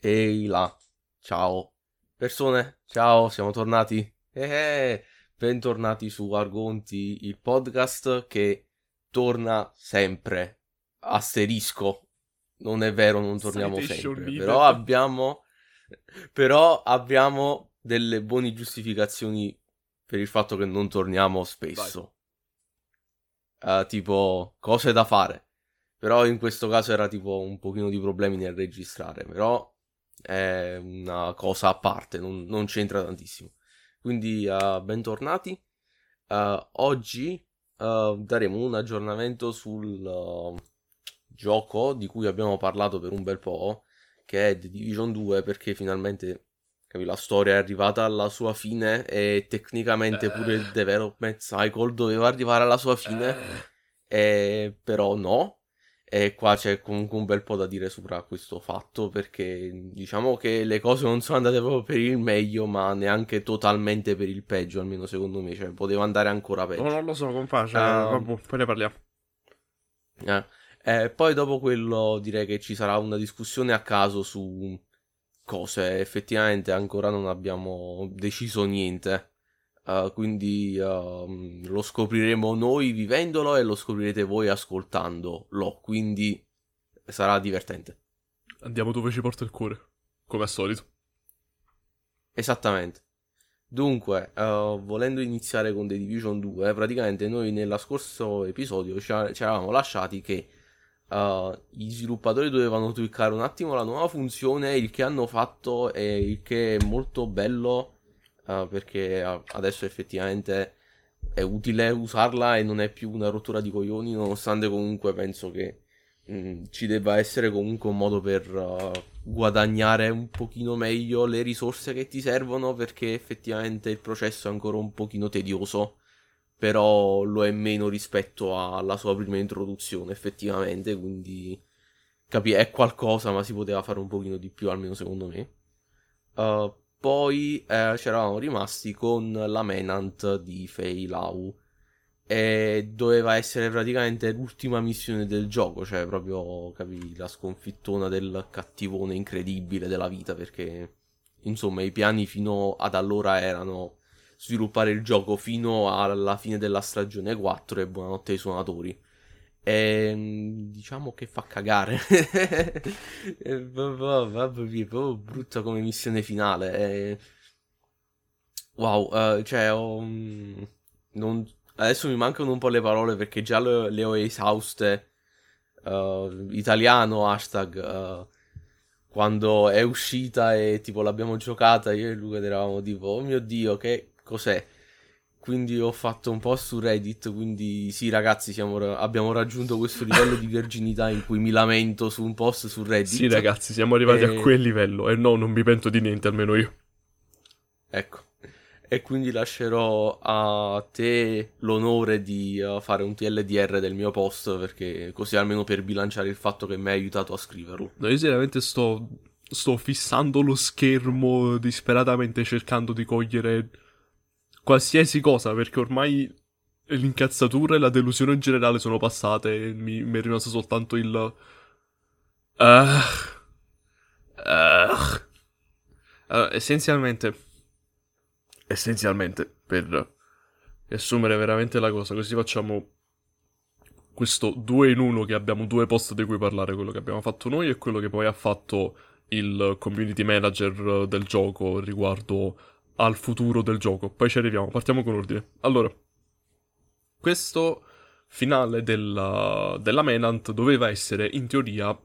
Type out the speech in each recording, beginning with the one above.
Ehi là, ciao. Persone, ciao, siamo tornati. Eh, eh, bentornati su Argonti, il podcast che torna sempre. Asterisco. Non è vero, non torniamo Citation sempre. needed. Però abbiamo, però abbiamo delle buone giustificazioni per il fatto che non torniamo spesso. Eh, tipo, cose da fare. Però in questo caso era tipo un pochino di problemi nel registrare. Però è una cosa a parte, non, non c'entra tantissimo. Quindi eh, bentornati. Eh, oggi eh, daremo un aggiornamento sul gioco di cui abbiamo parlato per un bel po', che è The Division 2, perché finalmente la storia è arrivata alla sua fine e tecnicamente pure il development cycle doveva arrivare alla sua fine, e però no. E qua c'è comunque un bel po' da dire sopra questo fatto perché diciamo che le cose non sono andate proprio per il meglio, ma neanche totalmente per il peggio, almeno secondo me, cioè poteva andare ancora peggio. No, non lo so, compà, cioè, Ah. vabbè, poi ne parliamo. Eh, eh, poi dopo quello direi che ci sarà una discussione a caso su cose, effettivamente ancora non abbiamo deciso niente. Eh, quindi ehm, lo scopriremo noi vivendolo e lo scoprirete voi ascoltandolo, quindi sarà divertente. Andiamo dove ci porta il cuore, come al solito. Esattamente. Dunque, eh, volendo iniziare con The Division 2, praticamente noi nello scorso episodio ci, ci eravamo lasciati che eh, gli sviluppatori dovevano tweakare un attimo la nuova funzione, il che hanno fatto e il che è molto bello eh, perché eh, adesso effettivamente è utile usarla e non è più una rottura di coglioni, nonostante comunque penso che mm, ci debba essere comunque un modo per uh, guadagnare un pochino meglio le risorse che ti servono perché effettivamente il processo è ancora un pochino tedioso però lo è meno rispetto alla sua prima introduzione effettivamente quindi capi è qualcosa ma si poteva fare un pochino di più almeno secondo me. Uh, poi eh, c'eravamo rimasti con la Menant di Fei Lau e doveva essere praticamente l'ultima missione del gioco, cioè proprio, capi, la sconfittona del cattivone incredibile della vita, perché insomma i piani fino ad allora erano sviluppare il gioco fino alla fine della stagione 4 e buonanotte ai suonatori. E mm, diciamo che fa cagare. Proprio- è brutta come missione finale. è- Wow, eh, cioè, ho, mm, non- adesso mi mancano un po' le parole perché già le, le ho esauste. eh, italiano, hashtag. eh, quando è uscita e tipo l'abbiamo giocata, io e Luca eravamo tipo, oh mio dio, che cos'è? Quindi ho fatto un post su Reddit, quindi sì ragazzi siamo ra- abbiamo raggiunto questo livello di verginità in cui mi lamento su un post su Reddit. Sì, ragazzi, siamo arrivati E- a quel livello. E no, non mi pento di niente, almeno io. Ecco. E quindi lascerò a te l'onore di uh, fare un TLDR del mio post, perché così almeno per bilanciare il fatto che mi hai aiutato a scriverlo. No, io seriamente sto, sto fissando lo schermo disperatamente cercando di cogliere qualsiasi cosa, perché ormai l'incazzatura e la delusione in generale sono passate e mi, mi è rimasto soltanto il... Ah. Ah. Allora, essenzialmente... Essenzialmente, per riassumere veramente la cosa, così facciamo questo due in uno che abbiamo due post di cui parlare, quello che abbiamo fatto noi e quello che poi ha fatto il community manager del gioco riguardo al futuro del gioco. Poi ci arriviamo, partiamo con ordine. Allora, questo finale della, della Menant doveva essere in teoria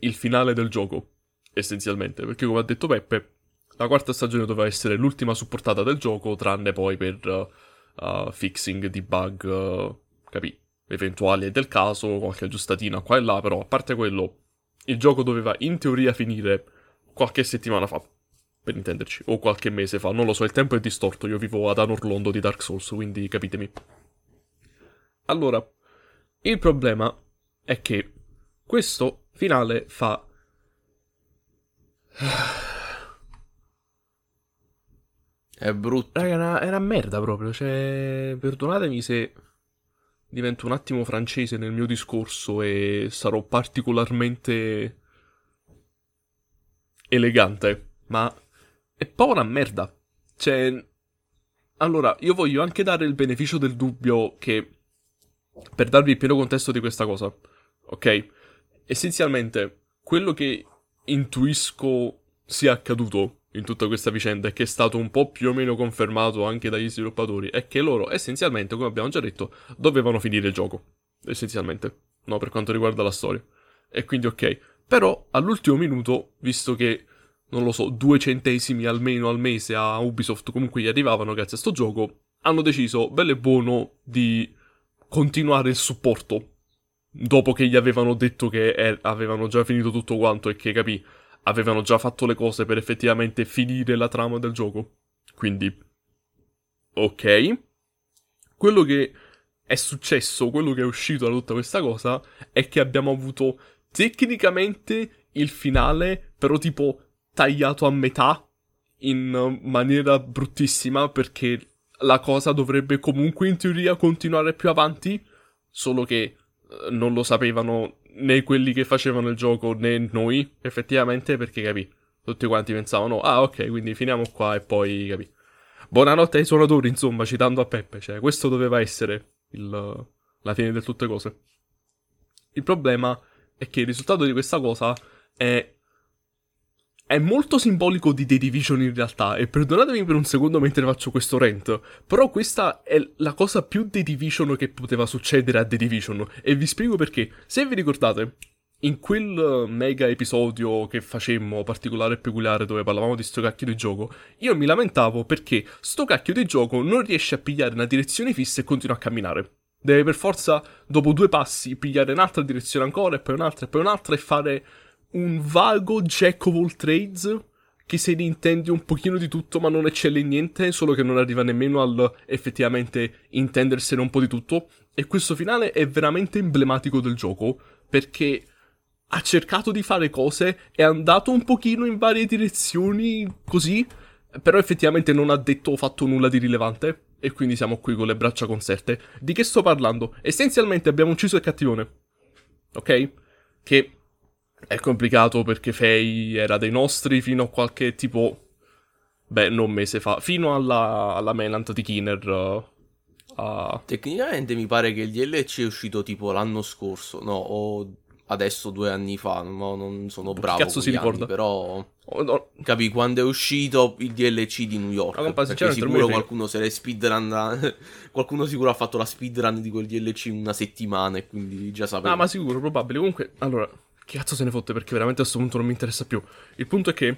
il finale del gioco, essenzialmente, perché come ha detto Peppe, la quarta stagione doveva essere l'ultima supportata del gioco, tranne poi per uh, fixing di bug, uh, capì? eventuali del caso, qualche aggiustatina qua e là, però a parte quello, il gioco doveva in teoria finire qualche settimana fa, per intenderci, o qualche mese fa, non lo so, il tempo è distorto, io vivo ad Anorlondo di Dark Souls, quindi capitemi. Allora, il problema è che questo finale fa... È brutto. Raga, era, era merda proprio, cioè... Perdonatemi se divento un attimo francese nel mio discorso e sarò particolarmente elegante, ma è una merda. Cioè, allora, io voglio anche dare il beneficio del dubbio che, per darvi il pieno contesto di questa cosa, ok? Essenzialmente, quello che intuisco sia accaduto in tutta questa vicenda e che è stato un po' più o meno confermato anche dagli sviluppatori è che loro essenzialmente, come abbiamo già detto, dovevano finire il gioco. Essenzialmente, no, per quanto riguarda la storia. E quindi ok. Però all'ultimo minuto, visto che non lo so, due centesimi almeno al mese a Ubisoft comunque gli arrivavano grazie a sto gioco, hanno deciso, bello e buono, di continuare il supporto. Dopo che gli avevano detto che è, avevano già finito tutto quanto e che, capì, avevano già fatto le cose per effettivamente finire la trama del gioco. Quindi, ok. Quello che è successo, quello che è uscito da tutta questa cosa, è che abbiamo avuto tecnicamente il finale, però tipo tagliato a metà in maniera bruttissima perché la cosa dovrebbe comunque in teoria continuare più avanti, solo che eh, non lo sapevano né quelli che facevano il gioco né noi, effettivamente, perché capì, tutti quanti pensavano, ah ok, quindi finiamo qua e poi capì. Buonanotte ai suonatori, insomma, citando a Peppe, cioè questo doveva essere il, la fine di tutte cose. Il problema è che il risultato di questa cosa è è molto simbolico di The Division in realtà, e perdonatemi per un secondo mentre faccio questo rant, però questa è la cosa più The Division che poteva succedere a The Division, e vi spiego perché. Se vi ricordate, in quel mega episodio che facemmo, particolare e peculiare, dove parlavamo di sto cacchio di gioco, io mi lamentavo perché sto cacchio di gioco non riesce a pigliare una direzione fissa e continua a camminare. Deve per forza, dopo due passi, pigliare un'altra direzione ancora, e poi un'altra, e poi un'altra, e fare un vago jack of all trades che se ne intende un pochino di tutto ma non eccelle in niente, solo che non arriva nemmeno al effettivamente intendersene un po' di tutto. E questo finale è veramente emblematico del gioco, perché ha cercato di fare cose, è andato un pochino in varie direzioni così, però effettivamente non ha detto o fatto nulla di rilevante. E quindi siamo qui con le braccia conserte. Di che sto parlando? Essenzialmente abbiamo ucciso il cattivone. Ok? Che è complicato perché Fei era dei nostri fino a qualche tipo. Beh, non mese fa, fino alla, alla Menant di Kinner. Uh, uh... Tecnicamente mi pare che il DLC è uscito tipo l'anno scorso, no, o adesso due anni fa, no, non sono bravo. Che cazzo si ricorda? Anni, però oh, no. capì quando è uscito il DLC di New York. Compa, perché sicuro qualcuno se l'è speedrun. qualcuno sicuro ha fatto la speedrun di quel DLC in una settimana e quindi già sapeva. Ah, ma sicuro, probabile. Comunque, allora, che cazzo se ne fotte perché veramente a questo punto non mi interessa più. Il punto è che,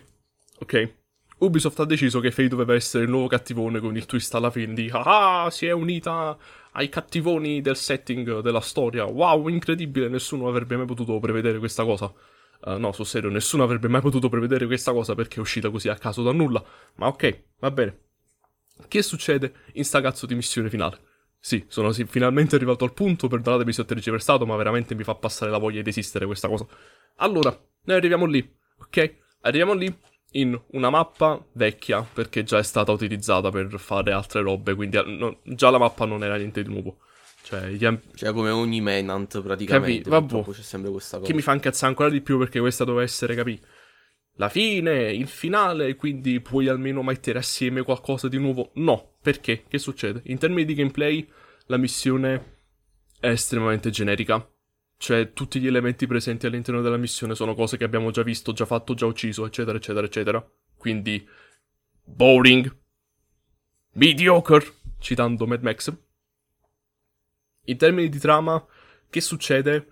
ok, Ubisoft ha deciso che Faye doveva essere il nuovo cattivone con il twist alla fine di ah, si è unita ai cattivoni del setting della storia. Wow, incredibile, nessuno avrebbe mai potuto prevedere questa cosa. Uh, no, sul serio, nessuno avrebbe mai potuto prevedere questa cosa perché è uscita così a caso da nulla. Ma ok, va bene. Che succede in sta cazzo di missione finale? Sì, sono sì, finalmente arrivato al punto, perdonatemi se ho tergiversato, ma veramente mi fa passare la voglia di esistere questa cosa. Allora, noi arriviamo lì, ok? Arriviamo lì in una mappa vecchia, perché già è stata utilizzata per fare altre robe, quindi no, già la mappa non era niente di nuovo. Cioè, amp- cioè come ogni Menant praticamente? Vabbè. c'è sempre questa cosa. Che mi fa incazzare ancora di più perché questa doveva essere, capì? La fine, il finale, quindi puoi almeno mettere assieme qualcosa di nuovo? No, perché? Che succede? In termini di gameplay, la missione è estremamente generica. Cioè, tutti gli elementi presenti all'interno della missione sono cose che abbiamo già visto, già fatto, già ucciso, eccetera, eccetera, eccetera. Quindi, boring. Mediocre, citando Mad Max. In termini di trama, che succede?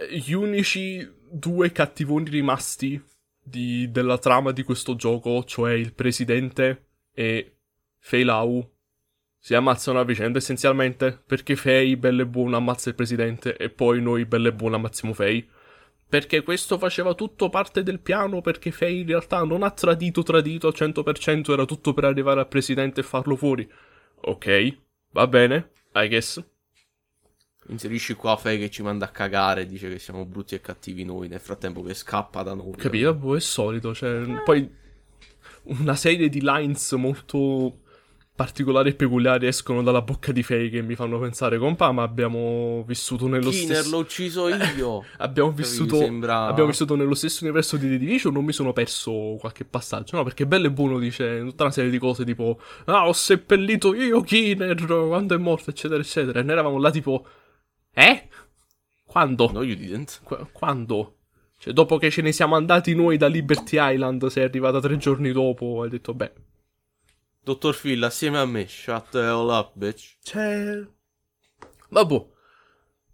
Eh, gli unici due cattivoni rimasti di, della trama di questo gioco, cioè il presidente e Fei Lau si ammazzano a vicenda essenzialmente perché Fei, bello e buono, ammazza il presidente e poi noi, bello e buono, ammazziamo Fei. Perché questo faceva tutto parte del piano perché Fei in realtà non ha tradito tradito al 100%, era tutto per arrivare al presidente e farlo fuori. Ok, va bene, I guess. Inserisci qua Fei che ci manda a cagare, dice che siamo brutti e cattivi noi, nel frattempo che scappa da noi. Capito? Boh, è solito, cioè, poi una serie di lines molto particolari e peculiari escono dalla bocca di Faye che mi fanno pensare, compa, ma abbiamo vissuto nello Kiner stesso... l'ho ucciso io. abbiamo, vissuto... Sembra- abbiamo vissuto nello stesso universo di The Division, non mi sono perso qualche passaggio, no, perché bello e buono dice tutta una serie di cose tipo, ah, ho seppellito io Kiner quando è morto, eccetera, eccetera, e noi eravamo là tipo, eh? Quando? No, you didn't. Qu- quando? Cioè, dopo che ce ne siamo andati noi da Liberty Island, sei arrivata tre giorni dopo, hai detto, beh, Dottor Phil, assieme a me. Shut the hell up, bitch. C'è. Vabbè.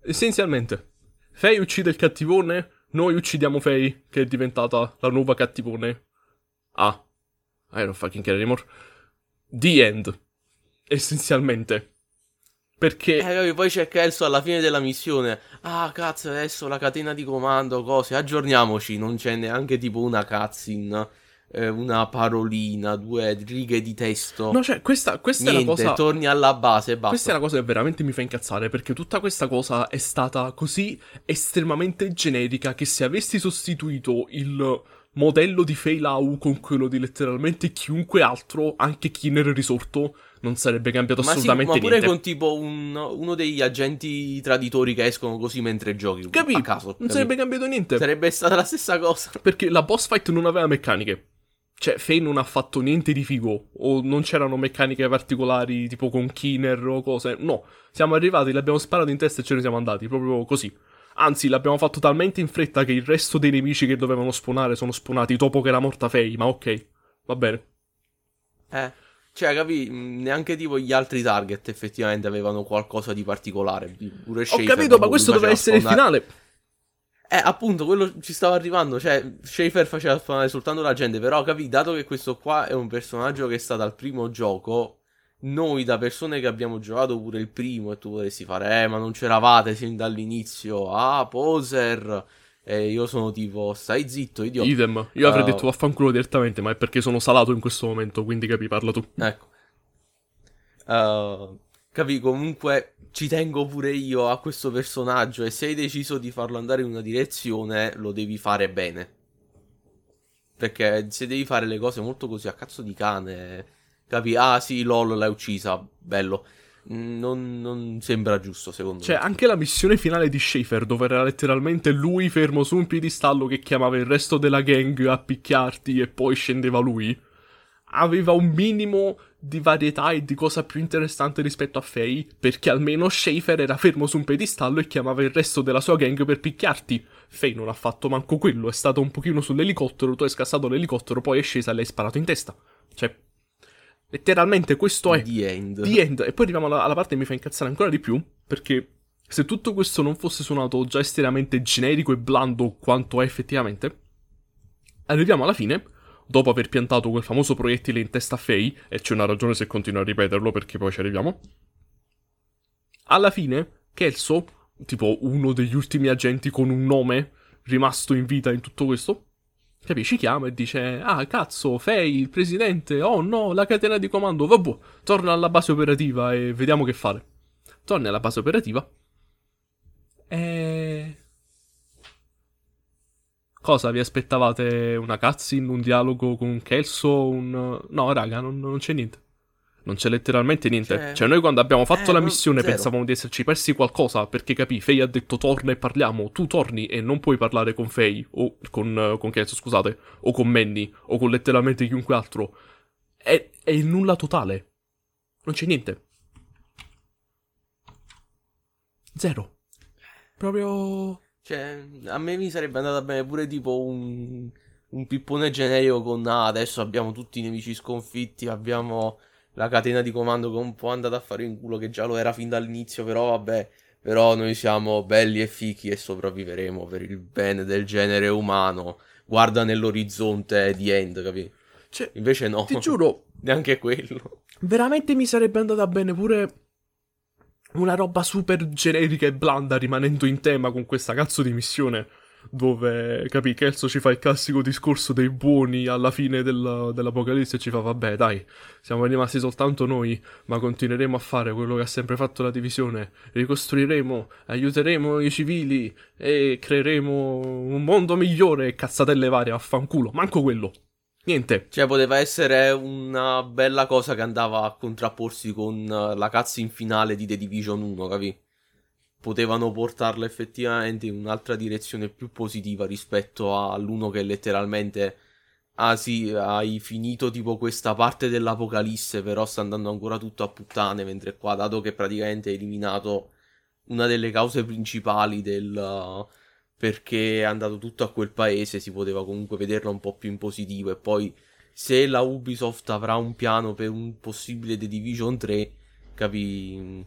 Essenzialmente, Faye uccide il cattivone, noi uccidiamo Faye, che è diventata la nuova cattivone. Ah. I don't fucking care anymore. The end. Essenzialmente. Perché. Eh, poi c'è Kelso alla fine della missione. Ah, cazzo, adesso la catena di comando, cose. Aggiorniamoci. Non c'è neanche tipo una cutscene, eh, una parolina, due righe di testo. No, cioè, questa, questa è Niente, la cosa. torni alla base e basta. Questa è la cosa che veramente mi fa incazzare perché tutta questa cosa è stata così estremamente generica che se avessi sostituito il modello di Fei Lau con quello di letteralmente chiunque altro, anche chi ne era risorto, non sarebbe cambiato ma sì, assolutamente ma pure niente. con tipo un- uno degli agenti traditori che escono così mentre giochi. Capì? A caso. non capì? sarebbe cambiato niente. Sarebbe stata la stessa cosa. Perché la boss fight non aveva meccaniche. Cioè, Faye non ha fatto niente di figo. O non c'erano meccaniche particolari, tipo con Kiner o cose. No. Siamo arrivati, l'abbiamo sparato in testa e ce ne siamo andati. Proprio così. Anzi, l'abbiamo fatto talmente in fretta che il resto dei nemici che dovevano spawnare sono spawnati dopo che era morta Faye. Ma ok. Va bene. Eh. Cioè, capì? mh, Neanche tipo gli altri target effettivamente avevano qualcosa di particolare. Pure Ho capito, ma questo doveva essere il spawnare- finale. Eh, appunto, quello ci stava arrivando. Cioè, Schaefer faceva spawnare soltanto la gente. Però, capì, dato che questo qua è un personaggio che sta dal primo gioco, noi da persone che abbiamo giocato pure il primo e tu vorresti fare, eh, ma non c'eravate sin dall'inizio. Ah, poser. E io sono tipo, stai zitto, idiota. Idem. Io avrei Uh, detto vaffanculo direttamente, ma è perché sono salato in questo momento, quindi capi, parla tu. Ecco. Uh, capì, comunque ci tengo pure io a questo personaggio e se hai deciso di farlo andare in una direzione, lo devi fare bene. Perché se devi fare le cose molto così a cazzo di cane, capi? Ah sì, lol, l'hai uccisa, bello. Non, non sembra giusto, secondo Cioè, me. anche la missione finale di Schaefer, dove era letteralmente lui fermo su un piedistallo che chiamava il resto della gang a picchiarti e poi scendeva lui, aveva un minimo di varietà e di cosa più interessante rispetto a Faye, perché almeno Schaefer era fermo su un piedistallo e chiamava il resto della sua gang per picchiarti. Faye non ha fatto manco quello, è stato un pochino sull'elicottero, tu hai scassato l'elicottero, poi è scesa e l'hai sparato in testa. Cioè, letteralmente questo è... The end. The End. E poi arriviamo alla, alla parte che mi fa incazzare ancora di più. Perché se tutto questo non fosse suonato già estremamente generico e blando quanto è effettivamente, arriviamo alla fine, dopo aver piantato quel famoso proiettile in testa a Faye, e c'è una ragione se continuo a ripeterlo perché poi ci arriviamo. Alla fine, Kelso, tipo uno degli ultimi agenti con un nome rimasto in vita in tutto questo, Capisci? Chiama e dice: Ah, cazzo, Fei, il presidente. Oh no, la catena di comando. Vabbè, torna alla base operativa e vediamo che fare. Torna alla base operativa. E. Cosa vi aspettavate? Una cutscene, un dialogo con Kelso? Un. No, raga, non, non c'è niente. Non c'è letteralmente niente. Cioè- Cioè, noi quando abbiamo fatto Eh, la missione zero. pensavamo di esserci persi qualcosa. Perché capì, Fei ha detto torna e parliamo. Tu torni e non puoi parlare con Fei. O con, con Kelso, scusate. O con Manny. O con letteralmente chiunque altro. È, è il nulla totale. Non c'è niente. Zero. Proprio. Cioè, a me mi sarebbe andata bene pure tipo un, un pippone generico con ah, adesso abbiamo tutti i nemici sconfitti, abbiamo la catena di comando che è un po' andata a fare in culo, che già lo era fin dall'inizio, però vabbè, però noi siamo belli e fichi e sopravviveremo per il bene del genere umano. Guarda nell'orizzonte di End, capi? Cioè, Invece no, ti giuro, neanche quello. veramente mi sarebbe andata bene pure una roba super generica e blanda rimanendo in tema con questa cazzo di missione dove, capi, Kelso ci fa il classico discorso dei buoni alla fine del- dell'apocalisse e ci fa vabbè dai, siamo rimasti soltanto noi, ma continueremo a fare quello che ha sempre fatto la divisione, ricostruiremo, aiuteremo i civili e creeremo un mondo migliore cazzatelle varie, affanculo, manco quello. Niente. Cioè, poteva essere una bella cosa che andava a contrapporsi con la cutscene finale di The Division 1, capi? Potevano portarla effettivamente in un'altra direzione più positiva rispetto all'uno che letteralmente ah sì, hai finito tipo questa parte dell'Apocalisse, però sta andando ancora tutto a puttane, mentre qua, dato che praticamente hai eliminato una delle cause principali del perché è andato tutto a quel paese, si poteva comunque vederla un po' più in positivo e poi se la Ubisoft avrà un piano per un possibile The Division 3, capi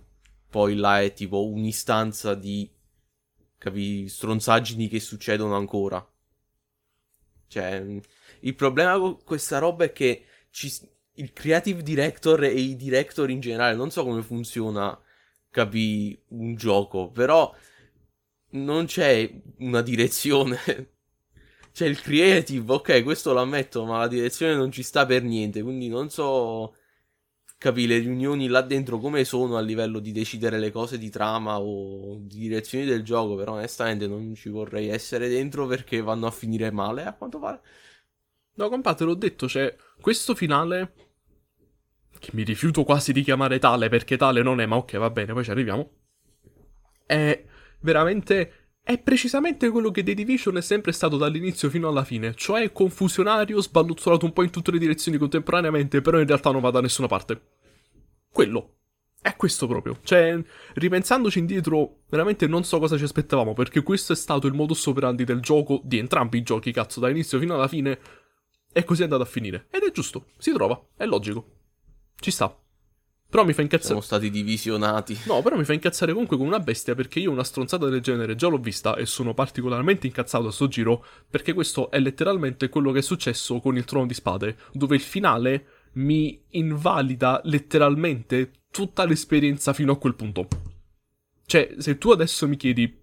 poi là è tipo un'istanza di capi stronzaggini che succedono ancora. Cioè, il problema con questa roba è che ci, il creative director e i director in generale, non so come funziona, capì, un gioco, però non c'è una direzione. c'è il creative, ok, questo lo ammetto, ma la direzione non ci sta per niente, quindi non so capì le riunioni là dentro come sono a livello di decidere le cose di trama o di direzioni del gioco, però onestamente non ci vorrei essere dentro perché vanno a finire male a quanto pare. No, compa, te l'ho detto, c'è questo finale che mi rifiuto quasi di chiamare tale perché tale non è, ma ok, va bene, poi ci arriviamo. È veramente è precisamente quello che The Division è sempre stato dall'inizio fino alla fine, cioè confusionario, sballuzzolato un po' in tutte le direzioni contemporaneamente, però in realtà non va da nessuna parte. Quello. È questo proprio. Cioè, ripensandoci indietro, veramente non so cosa ci aspettavamo, perché questo è stato il modus operandi del gioco, di entrambi i giochi, cazzo, dall'inizio fino alla fine, e così è andato a finire. Ed è giusto, si trova, è logico. Ci sta. Però mi fa incazzare. Siamo stati divisionati. No, però mi fa incazzare comunque come una bestia perché io una stronzata del genere già l'ho vista e sono particolarmente incazzato a sto giro perché questo è letteralmente quello che è successo con il trono di spade, dove il finale mi invalida letteralmente tutta l'esperienza fino a quel punto. Cioè, se tu adesso mi chiedi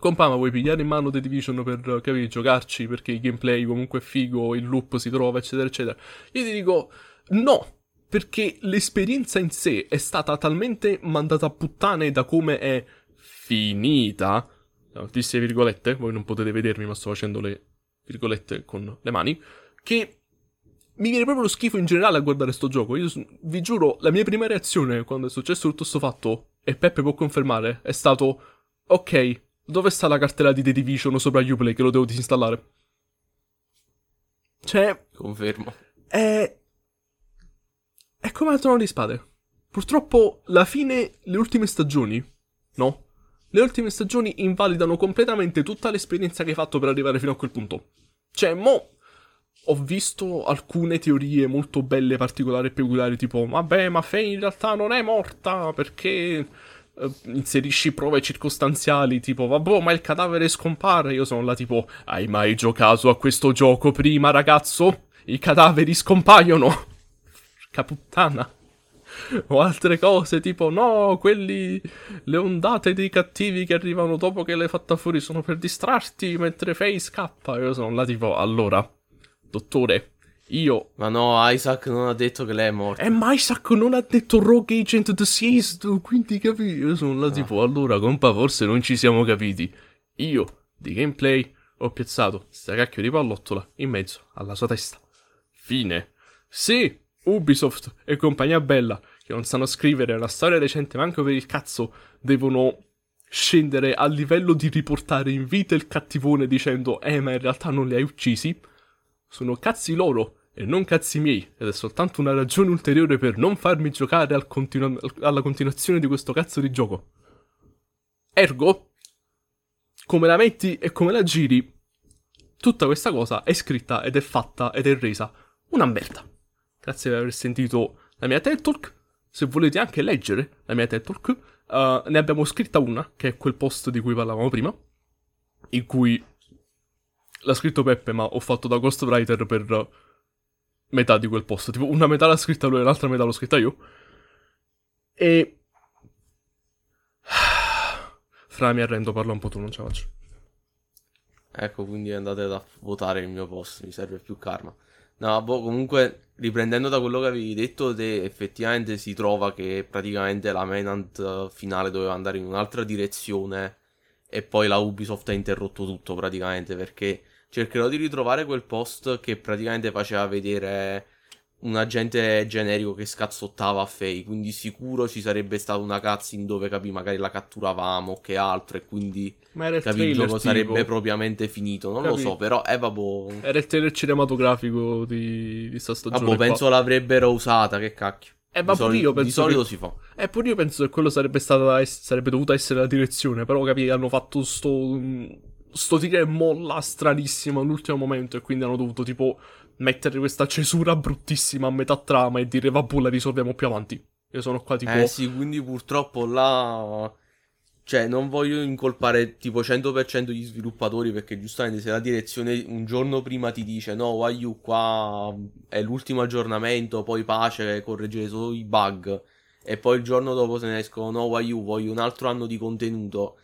Compa, ma vuoi pigliare in mano The Division per, capire, giocarci perché il gameplay comunque è figo, il loop si trova, eccetera, eccetera. Io ti dico no, perché l'esperienza in sé è stata talmente mandata a puttane da come è finita, altissime virgolette, voi non potete vedermi ma sto facendo le virgolette con le mani, che mi viene proprio lo schifo in generale a guardare sto gioco. Io vi giuro, la mia prima reazione quando è successo tutto questo fatto, e Peppe può confermare, è stato ok, dove sta la cartella di The Division sopra Uplay che lo devo disinstallare? Cioè... Confermo. È... È come al trono di spade. Purtroppo la fine, le ultime stagioni, no? Le ultime stagioni invalidano completamente tutta l'esperienza che hai fatto per arrivare fino a quel punto. Cioè, mo ho visto alcune teorie molto belle, particolari e peculiari, tipo, vabbè, ma Faye in realtà non è morta perché uh, inserisci prove circostanziali, tipo, vabbè, ma il cadavere scompare. Io sono là, tipo, hai mai giocato a questo gioco prima, ragazzo? I cadaveri scompaiono. Porca puttana. O altre cose, tipo, no, quelli. Le ondate dei cattivi che arrivano dopo che l'hai fatta fuori sono per distrarti mentre Faye scappa. Io sono là, tipo, allora, dottore, io. Ma no, Isaac non ha detto che lei è morta. E eh, ma Isaac non ha detto Rogue Agent Deceased, quindi capi? Io sono là no. tipo, allora, compa, forse non ci siamo capiti. Io, di gameplay, ho piazzato sta cacchio di pallottola in mezzo alla sua testa. Fine. Sì, Ubisoft e compagnia bella, che non sanno scrivere una storia recente manco per il cazzo, devono scendere a livello di riportare in vita il cattivone dicendo eh ma in realtà non li hai uccisi, sono cazzi loro e non cazzi miei, ed è soltanto una ragione ulteriore per non farmi giocare al continu- alla continuazione di questo cazzo di gioco. Ergo, come la metti e come la giri, tutta questa cosa è scritta ed è fatta ed è resa una merda. Grazie per aver sentito la mia TED Talk. Se volete anche leggere la mia TED Talk, uh, ne abbiamo scritta una, che è quel post di cui parlavamo prima, in cui l'ha scritto Peppe, ma ho fatto da ghostwriter per metà di quel post. Tipo, una metà l'ha scritta lui e l'altra metà l'ho scritta io. E... Fra mi arrendo, parla un po' tu, non ce la faccio. Ecco, quindi andate a votare il mio post, mi serve più karma. No, boh, comunque, riprendendo da quello che avevi detto, te, effettivamente si trova che praticamente la Menant finale doveva andare in un'altra direzione e poi la Ubisoft ha interrotto tutto praticamente perché cercherò di ritrovare quel post che praticamente faceva vedere un agente generico che scazzottava a Faye, quindi sicuro ci sarebbe stata una cutscene dove capì magari la catturavamo o che altro e quindi Ma era il capì il gioco tipo. sarebbe propriamente finito, non lo Capì? so, però è vabbè, Era il trailer cinematografico di, di sta stagione. vabbè qua. penso l'avrebbero usata, che cacchio. Eh, Di, ma soli- pure io di penso solito che... si fa. Eh, pure io penso che quello sarebbe stata sarebbe dovuta essere la direzione, però capì, hanno fatto sto sto tira e molla stranissimo all'ultimo momento e quindi hanno dovuto tipo mettere questa cesura bruttissima a metà trama e dire vabbè la risolviamo più avanti. Io sono qua tipo Eh sì, quindi purtroppo là... Cioè, non voglio incolpare tipo 100% gli sviluppatori perché giustamente se la direzione un giorno prima ti dice no, Waiu, qua è l'ultimo aggiornamento, poi pace, correggere solo i bug e poi il giorno dopo se ne escono no, Waiu, voglio un altro anno di contenuto.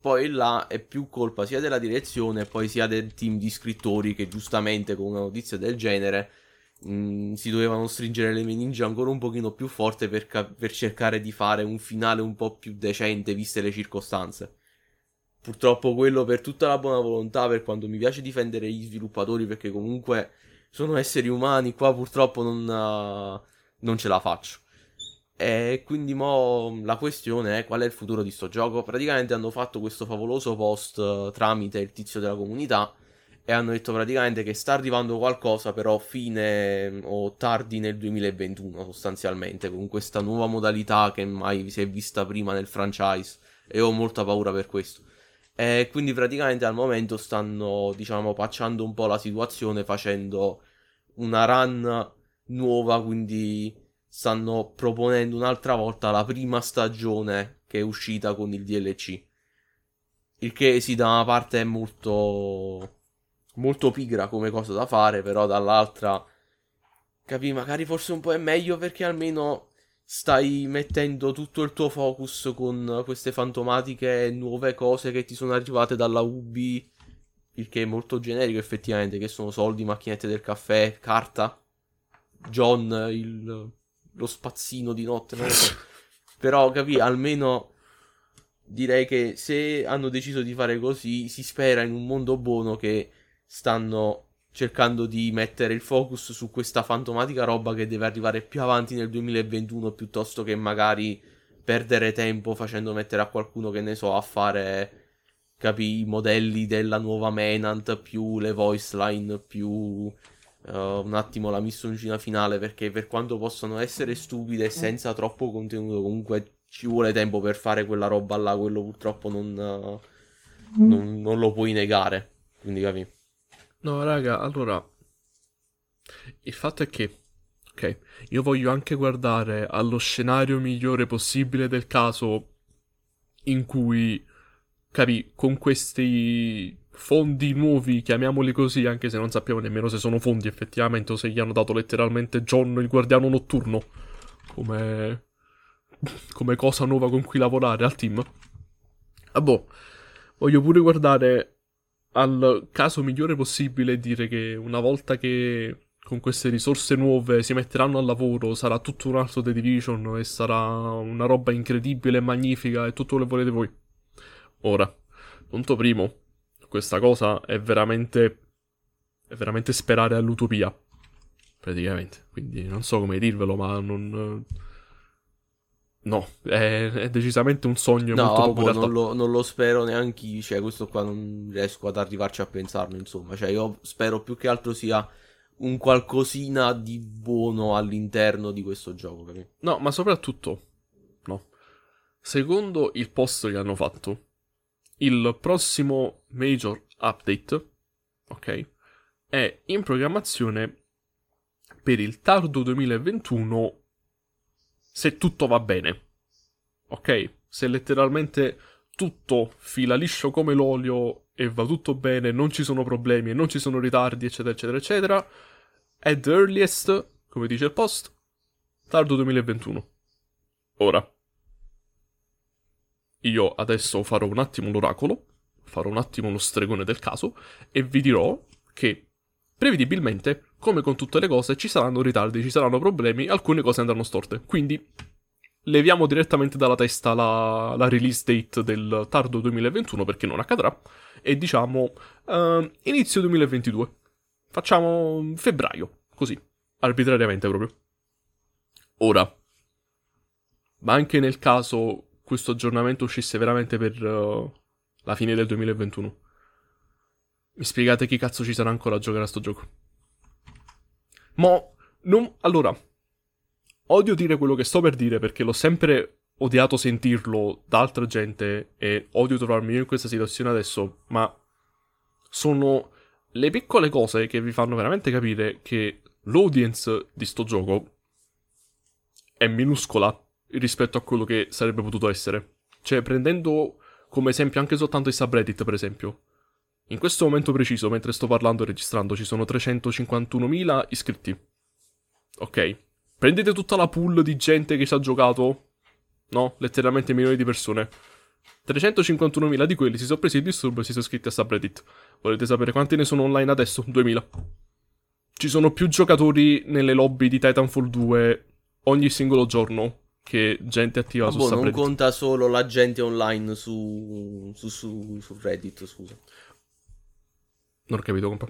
Poi là è più colpa sia della direzione, poi sia del team di scrittori che giustamente con una notizia del genere mh, si dovevano stringere le meningi ancora un pochino più forte per, ca- per cercare di fare un finale un po' più decente viste le circostanze. Purtroppo quello per tutta la buona volontà, per quanto mi piace difendere gli sviluppatori perché comunque sono esseri umani, qua purtroppo non, eh, non ce la faccio. E quindi mo la questione è qual è il futuro di sto gioco. Praticamente hanno fatto questo favoloso post eh, tramite il tizio della comunità e hanno detto praticamente che sta arrivando qualcosa però fine mm, o tardi nel 2021 sostanzialmente con questa nuova modalità che mai si è vista prima nel franchise e ho molta paura per questo. E quindi praticamente al momento stanno diciamo patchando un po' la situazione facendo una run nuova quindi stanno proponendo un'altra volta la prima stagione che è uscita con il DLC. Il che sì, da una parte è molto molto pigra come cosa da fare, però dall'altra capì, magari forse un po' è meglio perché almeno stai mettendo tutto il tuo focus con queste fantomatiche nuove cose che ti sono arrivate dalla Ubi, il che è molto generico effettivamente, che sono soldi, macchinette del caffè, carta, John, il, lo spazzino di notte, non lo so. Però capì, almeno direi che se hanno deciso di fare così, si spera in un mondo buono che stanno cercando di mettere il focus su questa fantomatica roba che deve arrivare più avanti nel 2021 piuttosto che magari perdere tempo facendo mettere a qualcuno che ne so a fare capi i modelli della nuova Menant più le voice line più eh, un attimo la missioncina finale perché per quanto possono essere stupide e senza troppo contenuto comunque ci vuole tempo per fare quella roba là quello purtroppo non, eh, non, non lo puoi negare quindi capi No, raga, allora. Il fatto è che. Ok, io voglio anche guardare allo scenario migliore possibile del caso in cui. Capi, con questi fondi nuovi, chiamiamoli così, anche se non sappiamo nemmeno se sono fondi effettivamente o se gli hanno dato letteralmente John il guardiano notturno come. come cosa nuova con cui lavorare al team. Ah, boh, voglio pure guardare al caso migliore possibile e dire che una volta che con queste risorse nuove si metteranno al lavoro sarà tutto un altro The Division e sarà una roba incredibile e magnifica e tutto quello che volete voi. Ora, punto primo, questa cosa è veramente è veramente sperare all'utopia praticamente, quindi non so come dirvelo, ma non No, è, è decisamente un sogno No, molto poco vabbè, realtà. non lo, non lo spero neanche io, cioè questo qua non riesco ad arrivarci a pensarlo, insomma, cioè io spero più che altro sia un qualcosina di buono all'interno di questo gioco, capito? No, ma soprattutto, no. Secondo il post che hanno fatto, il prossimo major update, ok, è in programmazione per il tardo 2021 se tutto va bene. Ok? Se letteralmente tutto fila liscio come l'olio e va tutto bene, non ci sono problemi e non ci sono ritardi, eccetera, eccetera, eccetera, at the earliest, come dice il post, tardo 2021. Ora, io adesso farò un attimo l'oracolo, farò un attimo lo stregone del caso e vi dirò che prevedibilmente, come con tutte le cose, ci saranno ritardi, ci saranno problemi, alcune cose andranno storte. Quindi leviamo direttamente dalla testa la, la release date del tardo 2021 perché non accadrà e diciamo uh, inizio 2022. Facciamo febbraio, così, arbitrariamente proprio. Ora, ma anche nel caso questo aggiornamento uscisse veramente per uh, la fine del 2021, mi spiegate chi cazzo ci sarà ancora a giocare a sto gioco? Mo, non... Allora, odio dire quello che sto per dire perché l'ho sempre odiato sentirlo da altra gente e odio trovarmi io in questa situazione adesso, ma sono le piccole cose che vi fanno veramente capire che l'audience di sto gioco è minuscola rispetto a quello che sarebbe potuto essere. Cioè, prendendo come esempio anche soltanto il subreddit, per esempio. In questo momento preciso, mentre sto parlando e registrando, ci sono 351.000 iscritti. Ok. Prendete tutta la pool di gente che ci ha giocato. No? Letteralmente milioni di persone. 351.000 di quelli si sono presi il disturbo e si sono iscritti a subreddit. Volete sapere quanti ne sono online adesso? 2.000. Ci sono più giocatori nelle lobby di Titanfall 2 ogni singolo giorno che gente attiva ah, su boh, subreddit. non conta solo la gente online su, su, su, su Reddit, scusa. Non ho capito, compa.